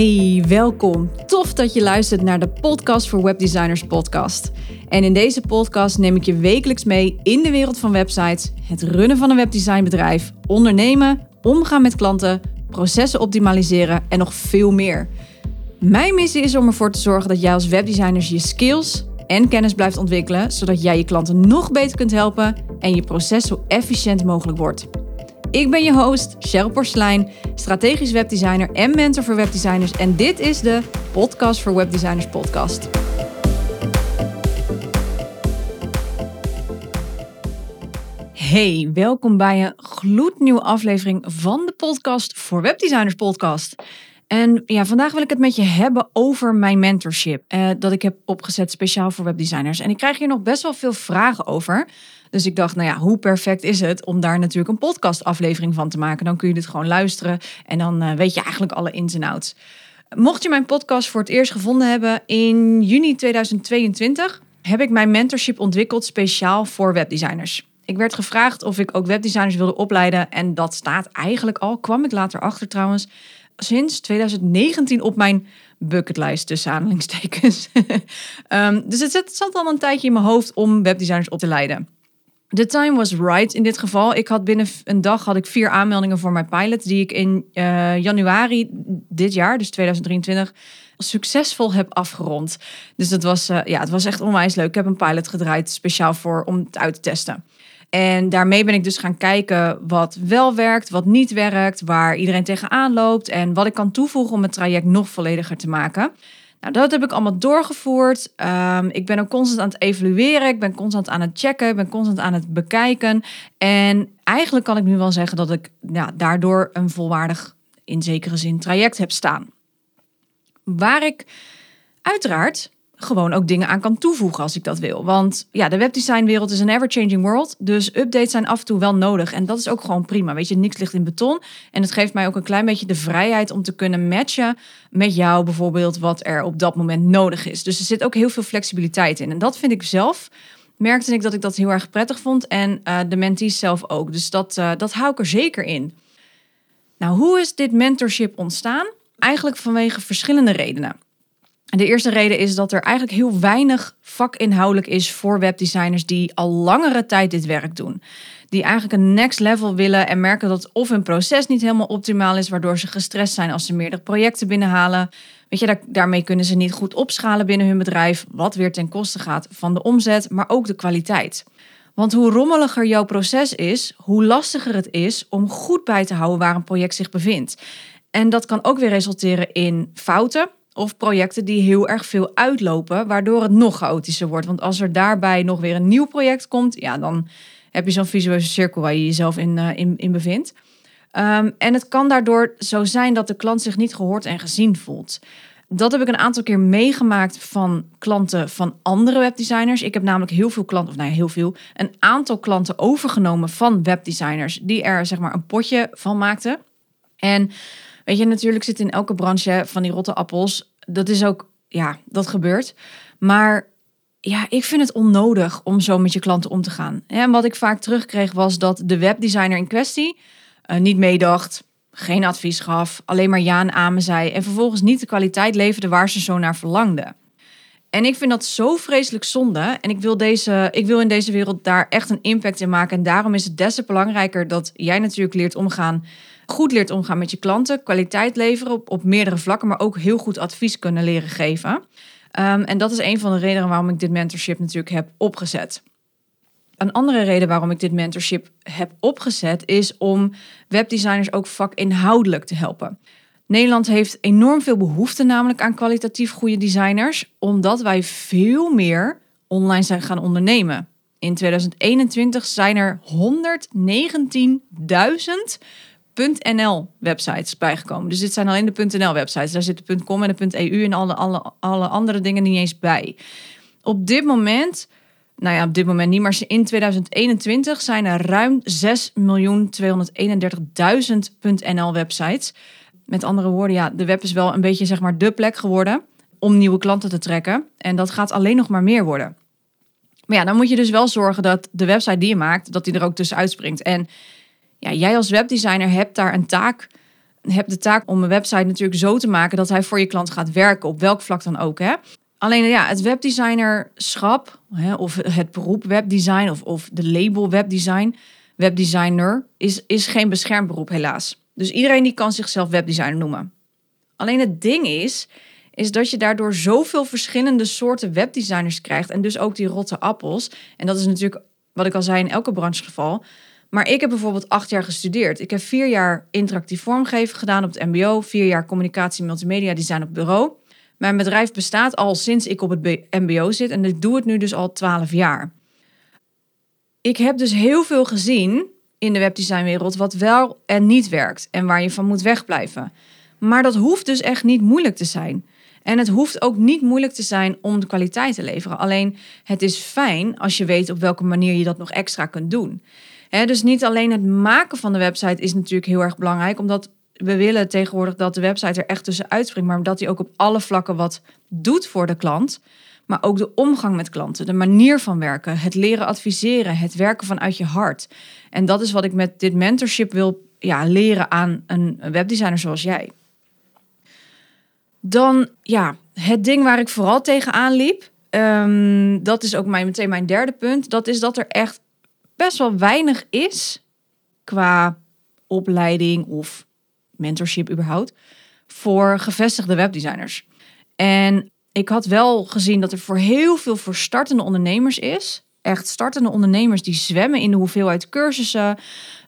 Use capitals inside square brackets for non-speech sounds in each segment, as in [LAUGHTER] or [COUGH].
Hey, welkom. Tof dat je luistert naar de Podcast voor Webdesigners podcast. En in deze podcast neem ik je wekelijks mee in de wereld van websites, het runnen van een webdesignbedrijf, ondernemen, omgaan met klanten, processen optimaliseren en nog veel meer. Mijn missie is om ervoor te zorgen dat jij als webdesigner je skills en kennis blijft ontwikkelen, zodat jij je klanten nog beter kunt helpen en je proces zo efficiënt mogelijk wordt. Ik ben je host, Cheryl Porslein, strategisch webdesigner en mentor voor webdesigners. En dit is de Podcast voor Webdesigners podcast. Hey, welkom bij een gloednieuwe aflevering van de Podcast voor Webdesigners podcast. En ja, vandaag wil ik het met je hebben over mijn mentorship. Eh, dat ik heb opgezet speciaal voor webdesigners. En ik krijg hier nog best wel veel vragen over. Dus ik dacht, nou ja, hoe perfect is het om daar natuurlijk een podcastaflevering van te maken? Dan kun je dit gewoon luisteren en dan uh, weet je eigenlijk alle ins en outs. Mocht je mijn podcast voor het eerst gevonden hebben, in juni 2022 heb ik mijn mentorship ontwikkeld speciaal voor webdesigners. Ik werd gevraagd of ik ook webdesigners wilde opleiden en dat staat eigenlijk al, kwam ik later achter trouwens, sinds 2019 op mijn bucketlijst tussen aanhalingstekens. um, [LAUGHS] dus het zat al een tijdje in mijn hoofd om webdesigners op te leiden. The time was right in dit geval. Ik had binnen een dag had ik vier aanmeldingen voor mijn pilot, die ik in uh, januari dit jaar, dus 2023, succesvol heb afgerond. Dus dat was, uh, ja, het was echt onwijs leuk. Ik heb een pilot gedraaid speciaal voor om het uit te testen. En daarmee ben ik dus gaan kijken wat wel werkt, wat niet werkt, waar iedereen tegenaan loopt en wat ik kan toevoegen om het traject nog vollediger te maken. Nou, dat heb ik allemaal doorgevoerd. Um, ik ben ook constant aan het evalueren. Ik ben constant aan het checken. Ik ben constant aan het bekijken. En eigenlijk kan ik nu wel zeggen dat ik ja, daardoor een volwaardig, in zekere zin, traject heb staan. Waar ik uiteraard gewoon ook dingen aan kan toevoegen als ik dat wil. Want ja, de webdesignwereld is een ever-changing world. Dus updates zijn af en toe wel nodig. En dat is ook gewoon prima. Weet je, niks ligt in beton. En het geeft mij ook een klein beetje de vrijheid om te kunnen matchen met jou bijvoorbeeld wat er op dat moment nodig is. Dus er zit ook heel veel flexibiliteit in. En dat vind ik zelf. Merkte ik dat ik dat heel erg prettig vond. En uh, de mentees zelf ook. Dus dat, uh, dat hou ik er zeker in. Nou, hoe is dit mentorship ontstaan? Eigenlijk vanwege verschillende redenen. De eerste reden is dat er eigenlijk heel weinig vakinhoudelijk is voor webdesigners die al langere tijd dit werk doen. Die eigenlijk een next level willen en merken dat of hun proces niet helemaal optimaal is, waardoor ze gestrest zijn als ze meerdere projecten binnenhalen. Weet je, daar, daarmee kunnen ze niet goed opschalen binnen hun bedrijf, wat weer ten koste gaat van de omzet, maar ook de kwaliteit. Want hoe rommeliger jouw proces is, hoe lastiger het is om goed bij te houden waar een project zich bevindt. En dat kan ook weer resulteren in fouten of projecten die heel erg veel uitlopen, waardoor het nog chaotischer wordt. Want als er daarbij nog weer een nieuw project komt, ja, dan heb je zo'n visuele cirkel waar je jezelf in, uh, in, in, bevindt. Um, en het kan daardoor zo zijn dat de klant zich niet gehoord en gezien voelt. Dat heb ik een aantal keer meegemaakt van klanten van andere webdesigners. Ik heb namelijk heel veel klanten, of nou heel veel, een aantal klanten overgenomen van webdesigners die er zeg maar een potje van maakten. En Weet je, natuurlijk zit in elke branche van die rotte appels. Dat is ook, ja, dat gebeurt. Maar ja, ik vind het onnodig om zo met je klanten om te gaan. En wat ik vaak terugkreeg was dat de webdesigner in kwestie uh, niet meedacht, geen advies gaf, alleen maar ja en amen zei en vervolgens niet de kwaliteit leverde waar ze zo naar verlangden. En ik vind dat zo vreselijk zonde. En ik wil, deze, ik wil in deze wereld daar echt een impact in maken. En daarom is het des te belangrijker dat jij natuurlijk leert omgaan goed leert omgaan met je klanten, kwaliteit leveren op, op meerdere vlakken, maar ook heel goed advies kunnen leren geven. Um, en dat is een van de redenen waarom ik dit mentorship natuurlijk heb opgezet. Een andere reden waarom ik dit mentorship heb opgezet is om webdesigners ook vakinhoudelijk te helpen. Nederland heeft enorm veel behoefte namelijk aan kwalitatief goede designers, omdat wij veel meer online zijn gaan ondernemen. In 2021 zijn er 119.000 .nl websites bijgekomen. Dus dit zijn alleen de .nl websites. Daar zit de .com en de .eu en alle, alle, alle andere dingen niet eens bij. Op dit moment, nou ja, op dit moment niet, maar in 2021 zijn er ruim 6.231.000 .nl websites. Met andere woorden, ja, de web is wel een beetje zeg maar de plek geworden om nieuwe klanten te trekken. En dat gaat alleen nog maar meer worden. Maar ja, dan moet je dus wel zorgen dat de website die je maakt, dat die er ook tussen uitspringt. En ja, jij als webdesigner hebt daar een taak heb de taak om een website natuurlijk zo te maken dat hij voor je klant gaat werken, op welk vlak dan ook. Hè? Alleen ja, het webdesignerschap, hè, of het beroep webdesign, of, of de label webdesign, webdesigner, is, is geen beschermd beroep helaas. Dus iedereen die kan zichzelf webdesigner noemen. Alleen het ding is, is dat je daardoor zoveel verschillende soorten webdesigners krijgt. En dus ook die rotte appels. En dat is natuurlijk, wat ik al zei, in elke branchegeval. Maar ik heb bijvoorbeeld acht jaar gestudeerd. Ik heb vier jaar interactief vormgeven gedaan op het MBO, vier jaar communicatie multimedia design op bureau. Mijn bedrijf bestaat al sinds ik op het MBO zit en ik doe het nu dus al twaalf jaar. Ik heb dus heel veel gezien in de webdesignwereld wat wel en niet werkt en waar je van moet wegblijven. Maar dat hoeft dus echt niet moeilijk te zijn. En het hoeft ook niet moeilijk te zijn om de kwaliteit te leveren. Alleen het is fijn als je weet op welke manier je dat nog extra kunt doen. Dus niet alleen het maken van de website is natuurlijk heel erg belangrijk, omdat we willen tegenwoordig dat de website er echt tussen uitspringt, maar dat hij ook op alle vlakken wat doet voor de klant. Maar ook de omgang met klanten, de manier van werken, het leren adviseren, het werken vanuit je hart. En dat is wat ik met dit mentorship wil ja, leren aan een webdesigner zoals jij. Dan ja, het ding waar ik vooral tegenaan liep, um, dat is ook mijn, meteen mijn derde punt, dat is dat er echt best wel weinig is qua opleiding of mentorship überhaupt voor gevestigde webdesigners. En ik had wel gezien dat er voor heel veel voor startende ondernemers is. Echt startende ondernemers die zwemmen in de hoeveelheid cursussen,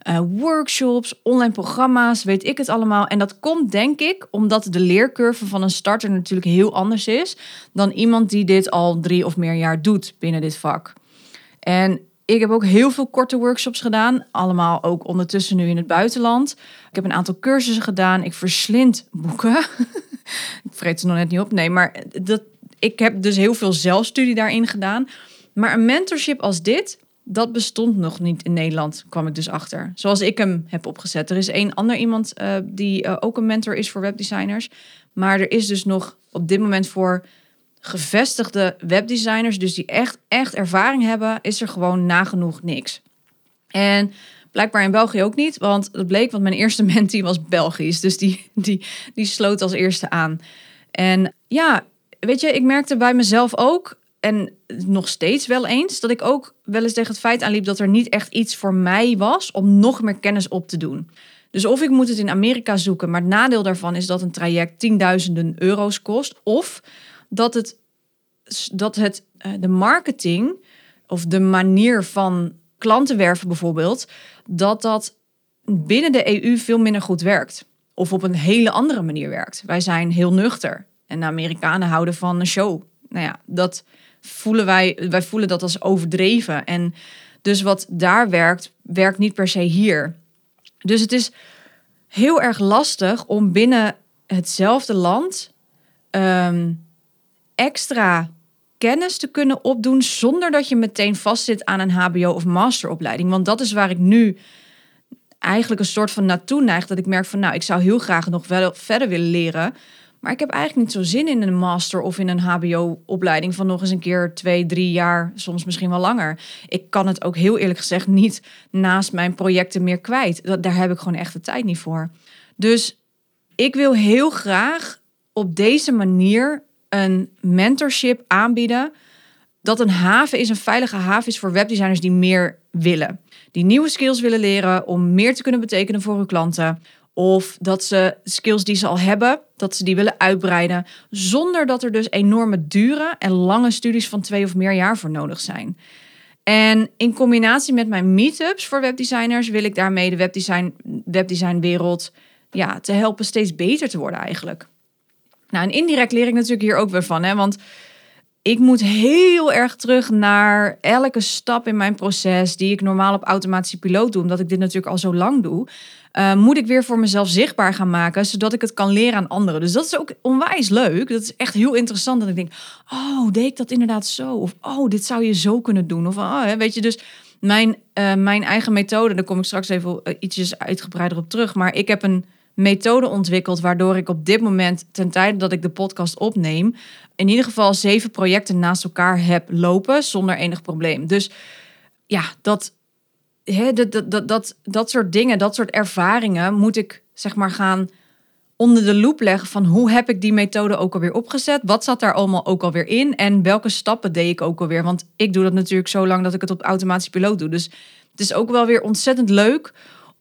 uh, workshops, online programma's, weet ik het allemaal. En dat komt denk ik omdat de leercurve van een starter natuurlijk heel anders is dan iemand die dit al drie of meer jaar doet binnen dit vak. En ik heb ook heel veel korte workshops gedaan, allemaal ook ondertussen nu in het buitenland. Ik heb een aantal cursussen gedaan. Ik verslind boeken. [LAUGHS] ik vreet ze nog net niet op. Nee, maar dat, ik heb dus heel veel zelfstudie daarin gedaan. Maar een mentorship als dit, dat bestond nog niet in Nederland, kwam ik dus achter. Zoals ik hem heb opgezet. Er is één ander iemand uh, die uh, ook een mentor is voor webdesigners. Maar er is dus nog op dit moment voor gevestigde webdesigners, dus die echt, echt ervaring hebben, is er gewoon nagenoeg niks. En blijkbaar in België ook niet, want het bleek, want mijn eerste [LAUGHS] mentee was Belgisch. Dus die, die, die sloot als eerste aan. En ja, weet je, ik merkte bij mezelf ook, en nog steeds wel eens, dat ik ook wel eens tegen het feit aanliep dat er niet echt iets voor mij was om nog meer kennis op te doen. Dus of ik moet het in Amerika zoeken, maar het nadeel daarvan is dat een traject tienduizenden euro's kost. Of dat het, dat het eh, de marketing of de manier van klanten werven bijvoorbeeld, dat dat binnen de EU veel minder goed werkt. Of op een hele andere manier werkt. Wij zijn heel nuchter. En de Amerikanen houden van een show. Nou ja, dat voelen wij, wij voelen dat als overdreven. En dus wat daar werkt, werkt niet per se hier. Dus het is heel erg lastig om binnen hetzelfde land ehm, extra kennis te kunnen opdoen zonder dat je meteen vastzit aan een HBO of masteropleiding. Want dat is waar ik nu eigenlijk een soort van naartoe neig. Dat ik merk van nou, ik zou heel graag nog wel verder willen leren. Maar ik heb eigenlijk niet zo zin in een master of in een HBO-opleiding van nog eens een keer twee, drie jaar, soms misschien wel langer. Ik kan het ook heel eerlijk gezegd niet naast mijn projecten meer kwijt. Daar heb ik gewoon echt de tijd niet voor. Dus ik wil heel graag op deze manier een mentorship aanbieden. Dat een haven is, een veilige haven is voor webdesigners die meer willen. Die nieuwe skills willen leren om meer te kunnen betekenen voor hun klanten. Of dat ze skills die ze al hebben, dat ze die willen uitbreiden. Zonder dat er dus enorme dure en lange studies van twee of meer jaar voor nodig zijn. En in combinatie met mijn meetups voor webdesigners wil ik daarmee de webdesign, webdesignwereld ja, te helpen steeds beter te worden eigenlijk. Nou, en indirect leer ik natuurlijk hier ook weer van, hè? want ik moet heel erg terug naar elke stap in mijn proces die ik normaal op automatische piloot doe, omdat ik dit natuurlijk al zo lang doe. Uh, moet ik weer voor mezelf zichtbaar gaan maken, zodat ik het kan leren aan anderen. Dus dat is ook onwijs leuk. Dat is echt heel interessant dat ik denk, oh, deed ik dat inderdaad zo? Of oh, dit zou je zo kunnen doen? Of oh, weet je, dus mijn, uh, mijn eigen methode, daar kom ik straks even uh, ietsjes uitgebreider op terug. Maar ik heb een methode ontwikkeld waardoor ik op dit moment, ten tijde dat ik de podcast opneem, in ieder geval zeven projecten naast elkaar heb lopen zonder enig probleem. Dus ja, dat, hè, dat, dat, dat, dat, dat soort dingen, dat soort ervaringen moet ik zeg maar gaan onder de loep leggen van hoe heb ik die methode ook alweer opgezet? Wat zat daar allemaal ook alweer in? En welke stappen deed ik ook alweer? Want ik doe dat natuurlijk zo lang dat ik het op automatisch piloot doe. Dus het is ook wel weer ontzettend leuk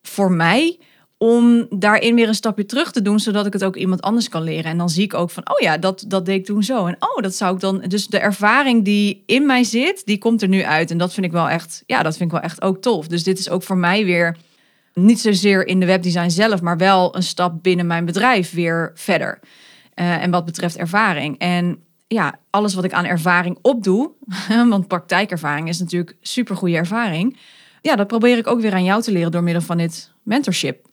voor mij om daarin weer een stapje terug te doen, zodat ik het ook iemand anders kan leren. En dan zie ik ook van, oh ja, dat, dat deed ik toen zo. En oh, dat zou ik dan. Dus de ervaring die in mij zit, die komt er nu uit. En dat vind ik wel echt, ja, dat vind ik wel echt ook tof. Dus dit is ook voor mij weer niet zozeer in de webdesign zelf, maar wel een stap binnen mijn bedrijf weer verder. Uh, en wat betreft ervaring. En ja, alles wat ik aan ervaring opdoe, [LAUGHS] want praktijkervaring is natuurlijk super goede ervaring. Ja, dat probeer ik ook weer aan jou te leren door middel van dit mentorship.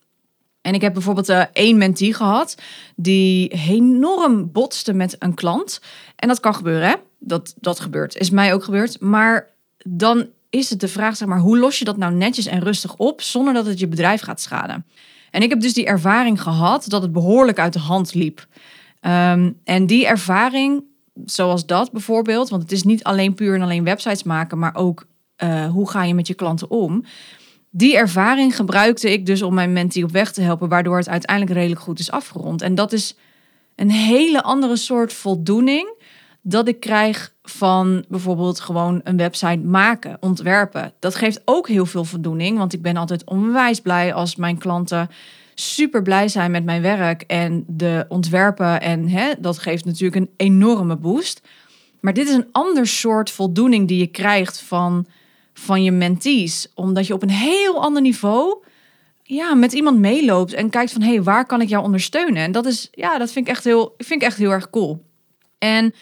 En ik heb bijvoorbeeld uh, één mentee gehad die enorm botste met een klant. En dat kan gebeuren, hè? Dat, dat gebeurt. Is mij ook gebeurd. Maar dan is het de vraag, zeg maar, hoe los je dat nou netjes en rustig op zonder dat het je bedrijf gaat schaden? En ik heb dus die ervaring gehad dat het behoorlijk uit de hand liep. Um, en die ervaring, zoals dat bijvoorbeeld, want het is niet alleen puur en alleen websites maken, maar ook uh, hoe ga je met je klanten om? Die ervaring gebruikte ik dus om mijn mentee op weg te helpen, waardoor het uiteindelijk redelijk goed is afgerond. En dat is een hele andere soort voldoening dat ik krijg van bijvoorbeeld gewoon een website maken, ontwerpen. Dat geeft ook heel veel voldoening, want ik ben altijd onwijs blij als mijn klanten super blij zijn met mijn werk en de ontwerpen. En hè, dat geeft natuurlijk een enorme boost. Maar dit is een ander soort voldoening die je krijgt van van je mentees. Omdat je op een heel ander niveau ja, met iemand meeloopt en kijkt van hé, hey, waar kan ik jou ondersteunen? En dat is, ja, dat vind ik echt heel, vind ik echt heel erg cool. En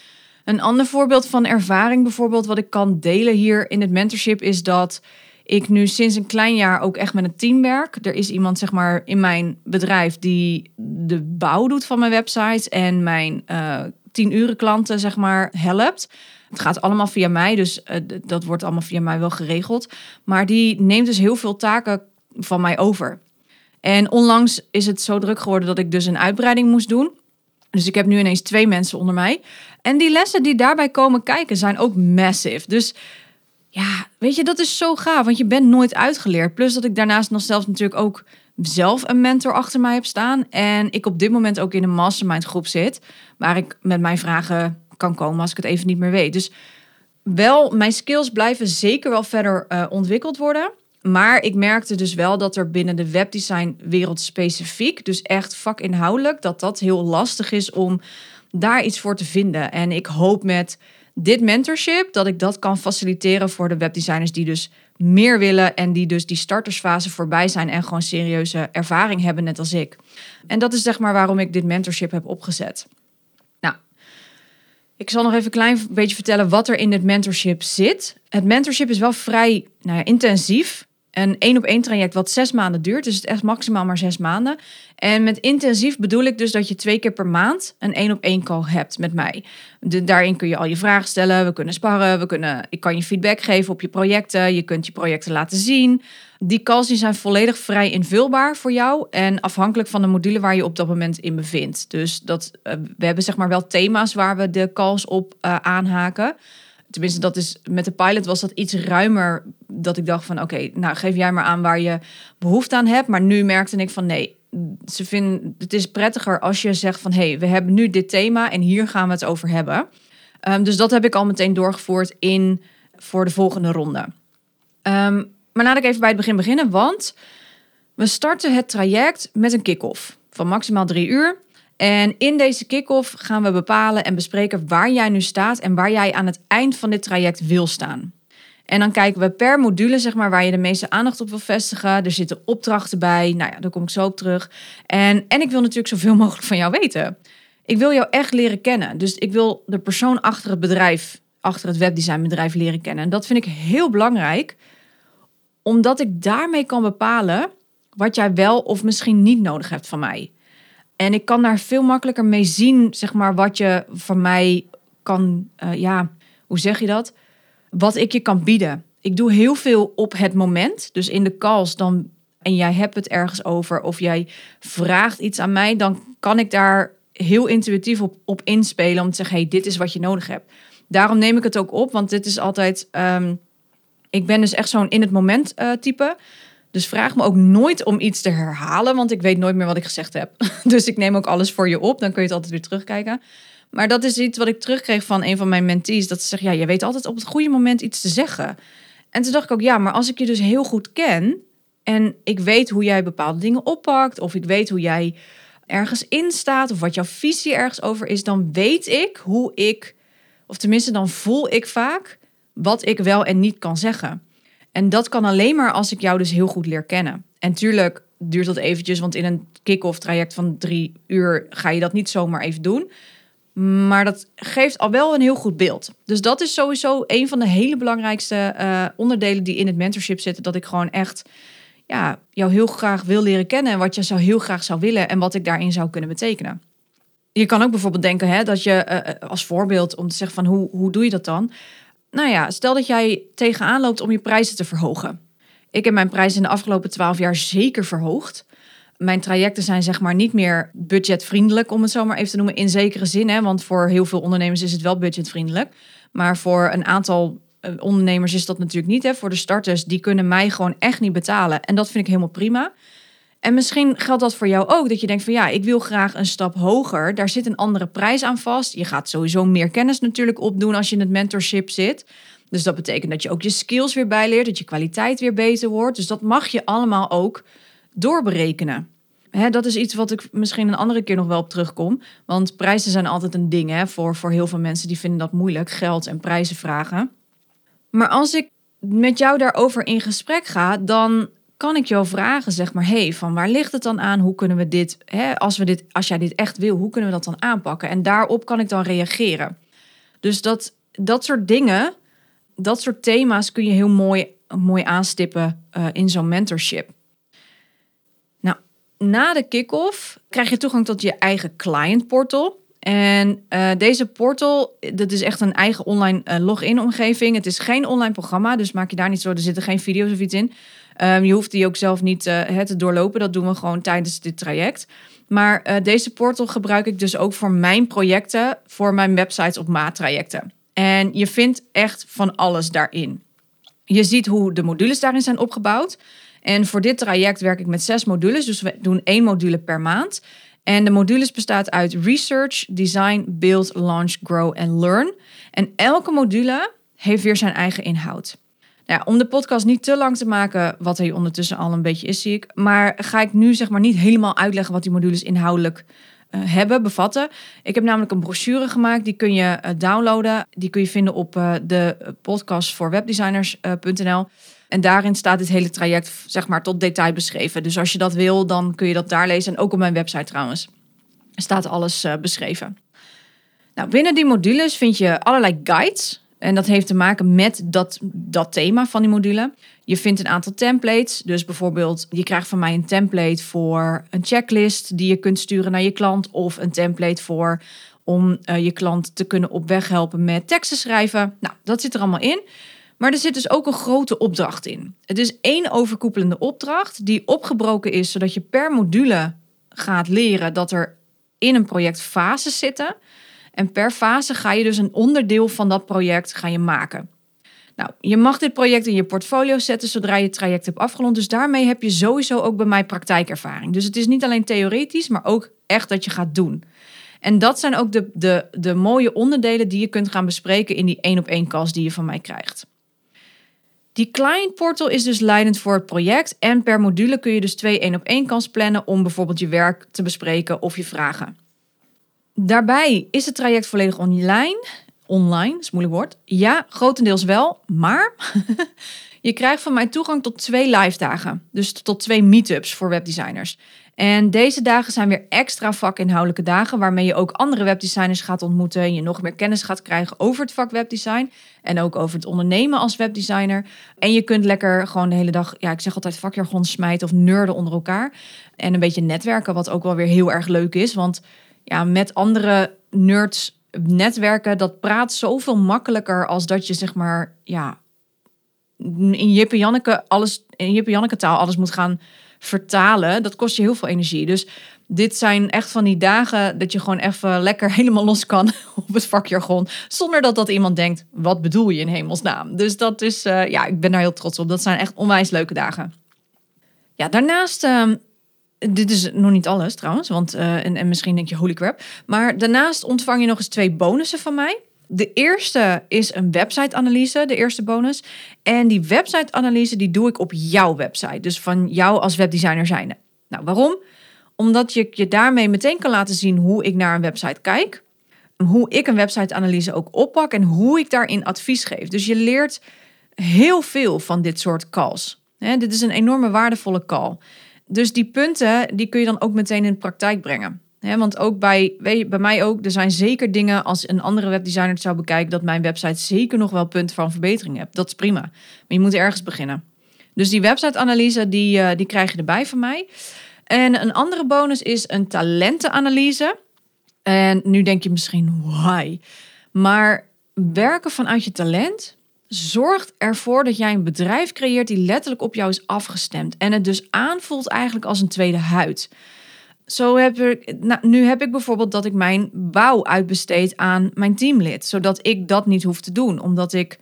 een ander voorbeeld van ervaring, bijvoorbeeld, wat ik kan delen hier in het mentorship, is dat ik nu sinds een klein jaar ook echt met een team werk. Er is iemand, zeg maar, in mijn bedrijf die de bouw doet van mijn websites en mijn uh, tien uren klanten, zeg maar, helpt. Het gaat allemaal via mij, dus uh, dat wordt allemaal via mij wel geregeld. Maar die neemt dus heel veel taken van mij over. En onlangs is het zo druk geworden dat ik dus een uitbreiding moest doen. Dus ik heb nu ineens twee mensen onder mij. En die lessen die daarbij komen kijken zijn ook massive. Dus ja, weet je, dat is zo gaaf, want je bent nooit uitgeleerd. Plus dat ik daarnaast nog zelfs natuurlijk ook zelf een mentor achter mij heb staan. En ik op dit moment ook in een mastermind groep zit, waar ik met mijn vragen kan komen als ik het even niet meer weet. Dus wel, mijn skills blijven zeker wel verder uh, ontwikkeld worden. Maar ik merkte dus wel dat er binnen de webdesign wereld specifiek, dus echt vakinhoudelijk, dat dat heel lastig is om daar iets voor te vinden. En ik hoop met dit mentorship dat ik dat kan faciliteren voor de webdesigners die dus meer willen en die dus die startersfase voorbij zijn en gewoon serieuze ervaring hebben, net als ik. En dat is zeg maar waarom ik dit mentorship heb opgezet. Ik zal nog even een klein beetje vertellen wat er in het mentorship zit. Het mentorship is wel vrij nou ja, intensief. Een één op één traject wat zes maanden duurt. Dus het is echt maximaal maar zes maanden. En met intensief bedoel ik dus dat je twee keer per maand een één op één call hebt met mij. Daarin kun je al je vragen stellen. We kunnen sparren. We kunnen, ik kan je feedback geven op je projecten. Je kunt je projecten laten zien. Die calls zijn volledig vrij invulbaar voor jou. En afhankelijk van de module waar je op dat moment in bevindt. Dus dat, uh, we hebben zeg maar wel thema's waar we de calls op uh, aanhaken. Tenminste, dat is, met de pilot was dat iets ruimer. Dat ik dacht van oké, nou geef jij maar aan waar je behoefte aan hebt. Maar nu merkte ik van nee, ze vinden het is prettiger als je zegt van hé, hey, we hebben nu dit thema en hier gaan we het over hebben. Um, dus dat heb ik al meteen doorgevoerd in voor de volgende ronde. Um, maar laat ik even bij het begin beginnen, want we starten het traject met een kick-off van maximaal drie uur. En in deze kick-off gaan we bepalen en bespreken waar jij nu staat en waar jij aan het eind van dit traject wil staan. En dan kijken we per module, zeg maar, waar je de meeste aandacht op wil vestigen. Er zitten opdrachten bij. Nou ja, daar kom ik zo op terug. En, en ik wil natuurlijk zoveel [LAUGHS] mogelijk van jou weten. Ik wil jou echt leren kennen. Dus ik wil de persoon achter het bedrijf, achter het webdesignbedrijf leren kennen. En dat vind ik heel belangrijk, omdat ik daarmee kan bepalen wat jij wel of misschien niet nodig hebt van mij. En ik kan daar veel makkelijker mee zien, zeg maar, wat je van mij kan, uh, ja, hoe zeg je dat? Wat ik je kan bieden. Ik doe heel veel op het moment. Dus in de calls dan, en jij hebt het ergens over, of jij vraagt iets aan mij, dan kan ik daar heel intuïtief op, op inspelen om te zeggen, hey, dit is wat je nodig hebt. Daarom neem ik het ook op, want dit is altijd, um, ik ben dus echt zo'n in het moment uh, type. Dus vraag me ook nooit om iets te herhalen, want ik weet nooit meer wat ik gezegd heb. [LAUGHS] Dus ik neem ook alles voor je op, dan kun je het altijd weer terugkijken. Maar dat is iets wat ik terugkreeg van een van mijn mentees. Dat ze zegt, ja, je weet altijd op het goede moment iets te zeggen. En toen dacht ik ook, ja, maar als ik je dus heel goed ken... en ik weet hoe jij bepaalde dingen oppakt... of ik weet hoe jij ergens in staat... of wat jouw visie ergens over is... dan weet ik hoe ik, of tenminste dan voel ik vaak... wat ik wel en niet kan zeggen. En dat kan alleen maar als ik jou dus heel goed leer kennen. En tuurlijk duurt dat eventjes, want in een kick-off traject van drie uur ga je dat niet zomaar even doen. Maar dat geeft al wel een heel goed beeld. Dus dat is sowieso een van de hele belangrijkste eh, onderdelen die in het mentorship zitten. Dat ik gewoon echt ja, jou heel graag wil leren kennen. En wat je zou heel graag zou willen en wat ik daarin zou kunnen betekenen. Je kan ook bijvoorbeeld denken hè, dat je eh, eh, als voorbeeld om te zeggen van hoe, hoe doe je dat dan? Nou ja, stel dat jij tegenaan loopt om je prijzen te verhogen. Ik heb mijn prijzen in de afgelopen twaalf jaar zeker verhoogd. Mijn trajecten zijn zeg maar niet meer budgetvriendelijk, om het zo maar even te noemen, in zekere zin. Hè? Want voor heel veel ondernemers is het wel budgetvriendelijk. Maar voor een aantal eh, ondernemers is dat natuurlijk niet. Hè? Voor de starters, die kunnen mij gewoon echt niet betalen. En dat vind ik helemaal prima. En misschien geldt dat voor jou ook, dat je denkt van ja, ik wil graag een stap hoger. Daar zit een andere prijs aan vast. Je gaat sowieso meer kennis natuurlijk opdoen als je in het mentorship zit. Dus dat betekent dat je ook je skills weer bijleert, dat je kwaliteit weer beter wordt. Dus dat mag je allemaal ook doorberekenen. Dat is iets wat ik misschien een andere keer nog wel op terugkom. Want prijzen zijn altijd een ding hè, voor, voor heel veel mensen die vinden dat moeilijk, geld en prijzen vragen. Maar als ik met jou daarover in gesprek ga, dan kan ik jou vragen, zeg maar, hey, van waar ligt het dan aan? Hoe kunnen we dit, hè, als, we dit, als jij dit echt wil, hoe kunnen we dat dan aanpakken? En daarop kan ik dan reageren. Dus dat, dat soort dingen, dat soort thema's kun je heel mooi, mooi aanstippen uh, in zo'n mentorship. Nou, na de kick-off krijg je toegang tot je eigen client portal. En uh, deze portal, dat is echt een eigen online uh, login-omgeving. Het is geen online programma, dus maak je daar niet zo. Er zitten geen video's of iets in. Um, je hoeft die ook zelf niet uh, te doorlopen. Dat doen we gewoon tijdens dit traject. Maar uh, deze portal gebruik ik dus ook voor mijn projecten, voor mijn websites op maattrajecten. En je vindt echt van alles daarin. Je ziet hoe de modules daarin zijn opgebouwd. En voor dit traject werk ik met zes modules, dus we doen één module per maand. En de modules bestaat uit Research, Design, Build, Launch, Grow en Learn. En elke module heeft weer zijn eigen inhoud. Om de podcast niet te lang te maken, wat hij ondertussen al een beetje is, zie ik. Maar ga ik nu zeg maar niet helemaal uitleggen wat die modules inhoudelijk uh, hebben, bevatten. Ik heb namelijk een brochure gemaakt, die kun je uh, downloaden. Die kun je vinden op uh, de podcast voor webdesigners.nl. En daarin staat het hele traject zeg maar tot detail beschreven. Dus als je dat wil, dan kun je dat daar lezen. En ook op mijn website trouwens staat alles beschreven. Nou, binnen die modules vind je allerlei guides. En dat heeft te maken met dat, dat thema van die module. Je vindt een aantal templates. Dus bijvoorbeeld, je krijgt van mij een template voor een checklist die je kunt sturen naar je klant. Of een template voor om uh, je klant te kunnen op weg helpen met teksten schrijven. Nou, dat zit er allemaal in. Maar er zit dus ook een grote opdracht in. Het is één overkoepelende opdracht die opgebroken is, zodat je per module gaat leren dat er in een project fases zitten. En per fase ga je dus een onderdeel van dat project ga je maken. Nou, je mag dit project in je portfolio zetten zodra je het traject hebt afgerond. Dus daarmee heb je sowieso ook bij mij praktijkervaring. Dus het is niet alleen theoretisch, maar ook echt dat je gaat doen. En dat zijn ook de, de, de mooie onderdelen die je kunt gaan bespreken in die één op één kast die je van mij krijgt. Die client portal is dus leidend voor het project. En per module kun je dus twee één op één kans plannen om bijvoorbeeld je werk te bespreken of je vragen. Daarbij is het traject volledig online. Online, is moeilijk woord. Ja, grotendeels wel, maar [LAUGHS] je krijgt van mij toegang tot twee live dagen. Dus tot twee meetups voor webdesigners. En deze dagen zijn weer extra vakinhoudelijke dagen, waarmee je ook andere webdesigners gaat ontmoeten en je nog meer kennis gaat krijgen over het vak webdesign en ook over het ondernemen als webdesigner. En je kunt lekker gewoon de hele dag, ja, ik zeg altijd vakjargon smijten of nerden onder elkaar en een beetje netwerken, wat ook wel weer heel erg leuk is, want ja, met andere nerds netwerken, dat praat zoveel makkelijker als dat je zeg maar, ja, in Jippe Janneke alles, in Jippe Janneke taal alles moet gaan vertalen. Dat kost je heel veel energie. Dus dit zijn echt van die dagen dat je gewoon even lekker [LAUGHS] helemaal los kan [LAUGHS] op het vakjargon. Zonder dat dat iemand denkt, wat bedoel je in hemelsnaam? Dus dat is, uh, ja, ik ben daar heel trots op. Dat zijn echt onwijs leuke dagen. Ja, daarnaast, ehm, dit is nog niet alles trouwens, want eh, en, en misschien denk je holy crap. Maar daarnaast ontvang je nog eens twee bonussen van mij. De eerste is een website-analyse, de eerste bonus. En die website-analyse die doe ik op jouw website. Dus van jou als webdesigner zijnde. Nou, waarom? Omdat je je daarmee meteen kan laten zien hoe ik naar een website kijk. Hoe ik een website-analyse ook oppak en hoe ik daarin advies geef. Dus je leert heel veel van dit soort calls. dit is een enorme waardevolle call. Dus die punten die kun je dan ook meteen in de praktijk brengen. want ook bij, bij mij ook, er zijn zeker dingen als een andere webdesigner het zou bekijken, dat mijn website zeker nog wel punten van verbetering heeft. Dat is prima. Maar je moet ergens beginnen. Dus die website-analyse, die, uh, die krijg je erbij van mij. En een andere bonus is een talentenanalyse. En nu denk je misschien, why? Maar werken vanuit je talent zorgt ervoor dat jij een bedrijf creëert die letterlijk op jou is afgestemd. En het dus aanvoelt eigenlijk als een tweede huid. Zo heb ik, nou, nu heb ik bijvoorbeeld dat ik mijn bouw uitbesteed aan mijn teamlid, zodat ik dat niet hoef te doen, omdat ik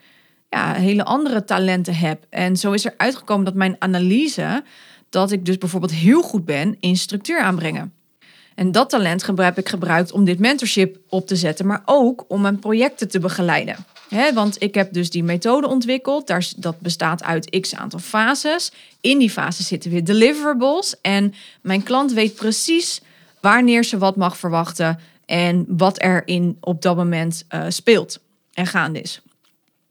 ja, hele andere talenten heb. En zo is er uitgekomen dat mijn analyse, dat ik dus bijvoorbeeld heel goed ben in structuur aanbrengen. En dat talent heb ik gebruikt om dit mentorship op te zetten, maar ook om mijn projecten te begeleiden. Want ik heb dus die methode ontwikkeld. Daar, dat bestaat uit x aantal fases. In die fases zitten weer deliverables. En mijn klant weet precies wanneer ze wat mag verwachten en wat er in, op dat moment uh, speelt en gaande is.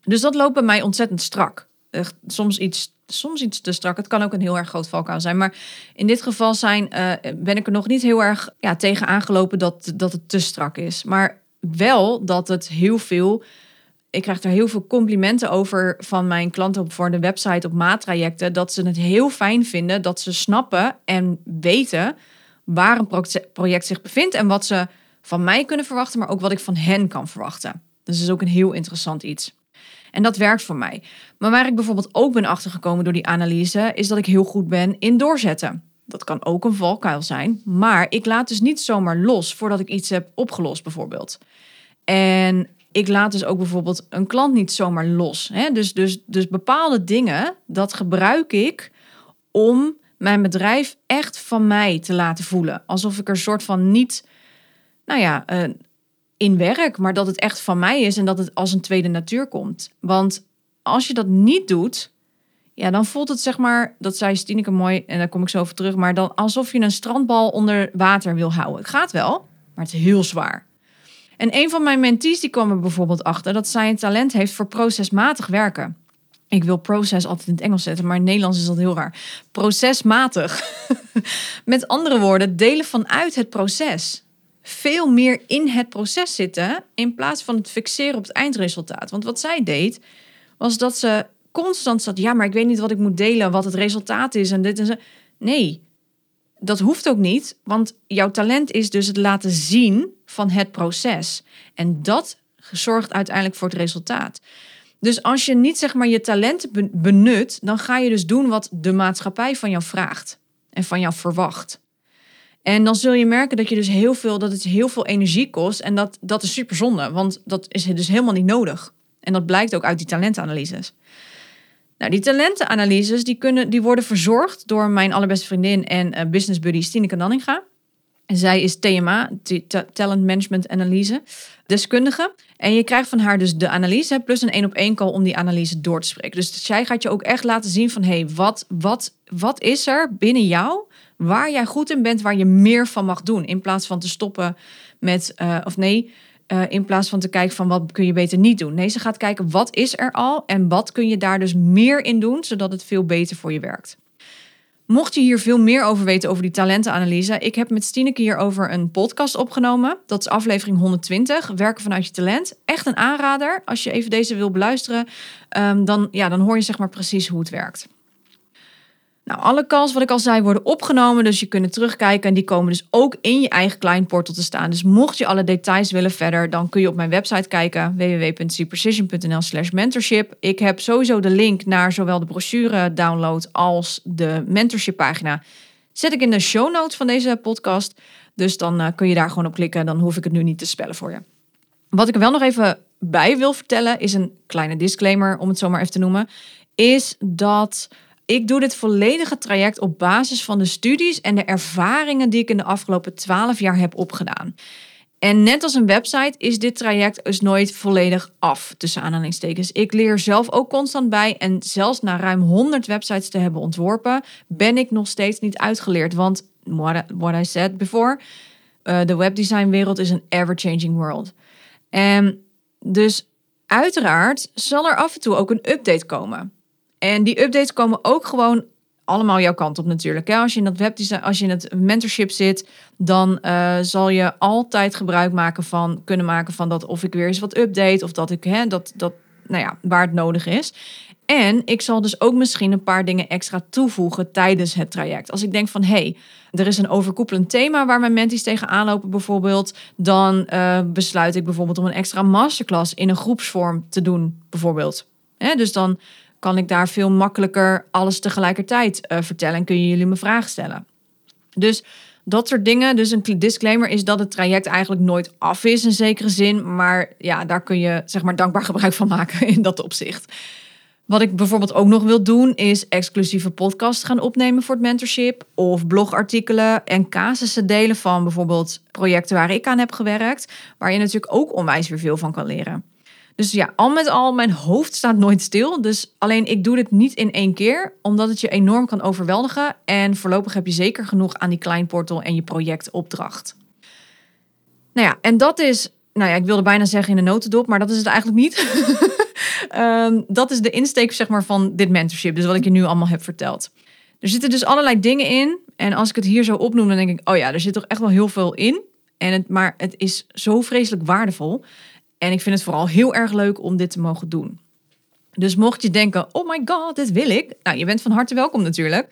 Dus dat loopt bij mij ontzettend strak. Echt, soms iets soms iets te strak. Het kan ook een heel erg groot valkuil zijn. Maar in dit geval zijn, uh, ben ik er nog niet heel erg ja, tegen aangelopen dat, dat het te strak is. Maar wel dat het heel veel. Ik krijg er heel veel complimenten over van mijn klanten op voor de website op maattrajecten. Dat ze het heel fijn vinden dat ze snappen en weten waar een project zich bevindt en wat ze van mij kunnen verwachten, maar ook wat ik van hen kan verwachten. Dus dat is ook een heel interessant iets. En dat werkt voor mij. Maar waar ik bijvoorbeeld ook ben achtergekomen door die analyse, is dat ik heel goed ben in doorzetten. Dat kan ook een valkuil zijn. Maar ik laat dus niet zomaar los voordat ik iets heb opgelost, bijvoorbeeld. En ik laat dus ook bijvoorbeeld een klant niet zomaar los. Hè? Dus, dus, dus bepaalde dingen, dat gebruik ik om mijn bedrijf echt van mij te laten voelen. Alsof ik er soort van niet, nou ja, uh, in werk, maar dat het echt van mij is en dat het als een tweede natuur komt. Want als je dat niet doet, ja, dan voelt het zeg maar, dat zei Stineke mooi en daar kom ik zo over terug, maar dan alsof je een strandbal onder water wil houden. Het gaat wel, maar het is heel zwaar. En een van mijn mentees die kwam er bijvoorbeeld achter dat zij een talent heeft voor procesmatig werken. Ik wil proces altijd in het Engels zetten, maar in het Nederlands is dat heel raar. Procesmatig. [LAUGHS] Met andere woorden, delen vanuit het proces veel meer in het proces zitten in plaats van het fixeren op het eindresultaat. Want wat zij deed, was dat ze constant zat, ja, maar ik weet niet wat ik moet delen, wat het resultaat is en dit en zo. Nee, dat hoeft ook niet, want jouw talent is dus het laten zien van het proces. En dat zorgt uiteindelijk voor het resultaat. Dus als je niet zeg maar je talenten benut, dan ga je dus doen wat de maatschappij van jou vraagt en van jou verwacht. En dan zul je merken dat je dus heel veel, dat het heel veel energie kost. En dat, dat is super zonde, want dat is dus helemaal niet nodig. En dat blijkt ook uit die talentenanalyses. Nou, die talentenanalyses die kunnen, die worden verzorgd door mijn allerbeste vriendin en uh, business buddy Stineke Nanninga. En zij is TMA, Talent Management Analyse, deskundige. En je krijgt van haar dus de analyse plus een één op één call om die analyse door te spreken. Dus zij gaat je ook echt laten zien van, hé, hey, wat, wat, wat is er binnen jou waar jij goed in bent, waar je meer van mag doen. In plaats van te stoppen met, uh, of nee, uh, in plaats van te kijken van wat kun je beter niet doen. Nee, ze gaat kijken wat is er al en wat kun je daar dus meer in doen, zodat het veel beter voor je werkt. Mocht je hier veel meer over weten over die talentenanalyse, ik heb met Stineke hierover een podcast opgenomen. Dat is aflevering 120, Werken vanuit je talent. Echt een aanrader. Als je even deze wil beluisteren, um, dan, ja, dan hoor je zeg maar precies hoe het werkt. Nou, alle calls, wat ik al zei, worden opgenomen. Dus je kunt terugkijken. En die komen dus ook in je eigen client portal te staan. Dus mocht je alle details willen verder, dan kun je op mijn website kijken. www.cprecision.nl slash mentorship. Ik heb sowieso de link naar zowel de brochure download als de mentorship pagina. Zet ik in de show notes van deze podcast. Dus dan uh, kun je daar gewoon op klikken. Dan hoef ik het nu niet te spellen voor je. Wat ik er wel nog even bij wil vertellen, is een kleine disclaimer, om het zo maar even te noemen. Is dat Ik doe dit volledige traject op basis van de studies en de ervaringen die ik in de afgelopen 12 jaar heb opgedaan. En net als een website is dit traject dus nooit volledig af, tussen aanhalingstekens. Ik leer zelf ook constant bij en zelfs na ruim 100 websites te hebben ontworpen, ben ik nog steeds niet uitgeleerd. Want, what I said before, uh, de webdesignwereld is een ever-changing world. En dus uiteraard zal er af en toe ook een update komen. En die updates komen ook gewoon allemaal jouw kant op natuurlijk. Als je in dat webdesign, als je in het mentorship zit, dan uh, zal je altijd gebruik maken van kunnen maken van dat of ik weer eens wat update of dat ik hè, dat dat nou ja, waar het nodig is. En ik zal dus ook misschien een paar dingen extra toevoegen tijdens het traject. Als ik denk van hé, hey, er is een overkoepelend thema waar mijn menties tegenaan lopen bijvoorbeeld, dan uh, besluit ik bijvoorbeeld om een extra masterclass in een groepsvorm te doen bijvoorbeeld. Hè, dus dan kan ik daar veel makkelijker alles tegelijkertijd uh, vertellen en kun je jullie me vragen stellen. Dus dat soort dingen. Dus een disclaimer is dat het traject eigenlijk nooit af is in zekere zin. Maar ja, daar kun je zeg maar dankbaar gebruik van maken [LAUGHS] in dat opzicht. Wat ik bijvoorbeeld ook nog wil doen, is exclusieve podcasts gaan opnemen voor het mentorship. Of blogartikelen en casussen delen van bijvoorbeeld projecten waar ik aan heb gewerkt. Waar je natuurlijk ook onwijs weer veel van kan leren. Dus ja, al met al, mijn hoofd staat nooit stil. Dus alleen ik doe dit niet in één keer, omdat het je enorm kan overweldigen. En voorlopig heb je zeker genoeg aan die kleinportal en je projectopdracht. Nou ja, en dat is, nou ja, ik wilde bijna zeggen in de notendop, maar dat is het eigenlijk niet. [LAUGHS] Ehm, dat is de insteek zeg maar, van dit mentorship, dus wat ik je nu allemaal heb verteld. Er zitten dus allerlei dingen in. En als ik het hier zo opnoem, dan denk ik, oh ja, er zit toch echt wel heel veel in. En het, maar het is zo vreselijk waardevol. En ik vind het vooral heel erg leuk om dit te mogen doen. Dus mocht je denken, oh my god, dit wil ik. Nou, je bent van harte welkom natuurlijk.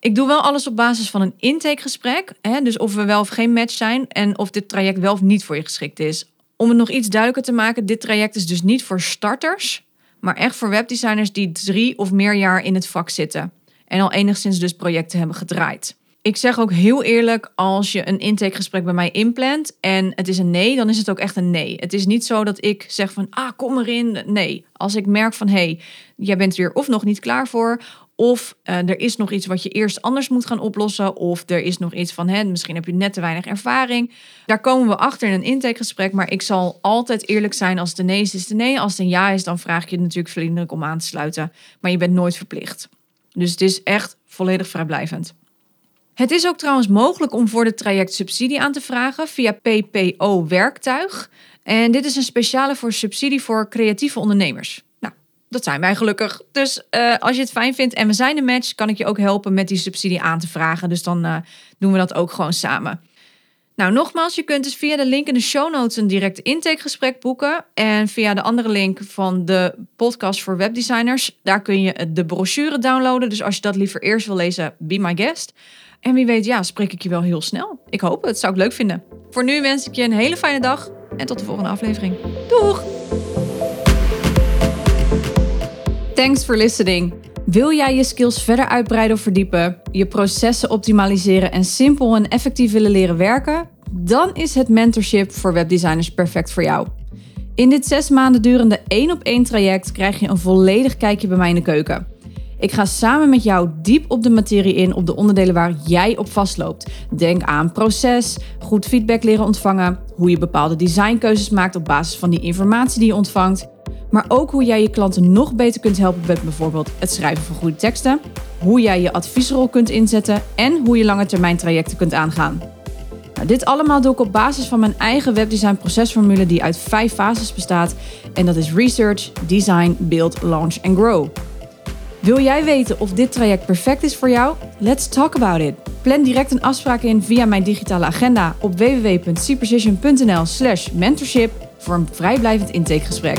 Ik doe wel alles op basis van een intakegesprek. Hè? Dus of we wel of geen match zijn en of dit traject wel of niet voor je geschikt is. Om het nog iets duidelijker te maken, dit traject is dus niet voor starters, maar echt voor webdesigners die drie of meer jaar in het vak zitten. En al enigszins dus projecten hebben gedraaid. Ik zeg ook heel eerlijk, als je een intakegesprek bij mij inplant en het is een nee, dan is het ook echt een nee. Het is niet zo dat ik zeg van, ah, kom erin. Nee, als ik merk van, hé, hey, jij bent er of nog niet klaar voor, of uh, er is nog iets wat je eerst anders moet gaan oplossen. Of er is nog iets van, hè, misschien heb je net te weinig ervaring. Daar komen we achter in een intakegesprek. Maar ik zal altijd eerlijk zijn. Als het een nee is, is het een nee. Als het een ja is, dan vraag ik je natuurlijk vriendelijk om aan te sluiten. Maar je bent nooit verplicht. Dus het is echt volledig vrijblijvend. Het is ook trouwens mogelijk om voor het traject subsidie aan te vragen via PPO Werktuig. En dit is een speciale voor subsidie voor creatieve ondernemers. Nou, dat zijn wij gelukkig. Dus uh, als je het fijn vindt en we zijn een match, kan ik je ook helpen met die subsidie aan te vragen. Dus dan uh, doen we dat ook gewoon samen. Nou, nogmaals, je kunt dus via de link in de show notes een direct intakegesprek boeken. En via de andere link van de podcast voor webdesigners, daar kun je de brochure downloaden. Dus als je dat liever eerst wil lezen, be my guest. En wie weet, ja, spreek ik je wel heel snel. Ik hoop het, zou ik leuk vinden. Voor nu wens ik je een hele fijne dag en tot de volgende aflevering. Doeg! Thanks for listening. Wil jij je skills verder uitbreiden of verdiepen, je processen optimaliseren en simpel en effectief willen leren werken? Dan is het mentorship voor webdesigners perfect voor jou. In dit zes maanden durende één op één traject krijg je een volledig kijkje bij mij in de keuken. Ik ga samen met jou diep op de materie in op de onderdelen waar jij op vastloopt. Denk aan proces, goed feedback leren ontvangen, hoe je bepaalde designkeuzes maakt op basis van die informatie die je ontvangt. Maar ook hoe jij je klanten nog beter kunt helpen met bijvoorbeeld het schrijven van goede teksten, hoe jij je adviesrol kunt inzetten en hoe je lange termijn trajecten kunt aangaan. Nou, dit allemaal doe ik op basis van mijn eigen webdesign procesformule die uit vijf fases bestaat. En dat is research, design, build, launch en grow. Wil jij weten of dit traject perfect is voor jou? Let's talk about it. Plan direct een afspraak in via mijn digitale agenda op www.cprecision.nl/slash mentorship voor een vrijblijvend intakegesprek.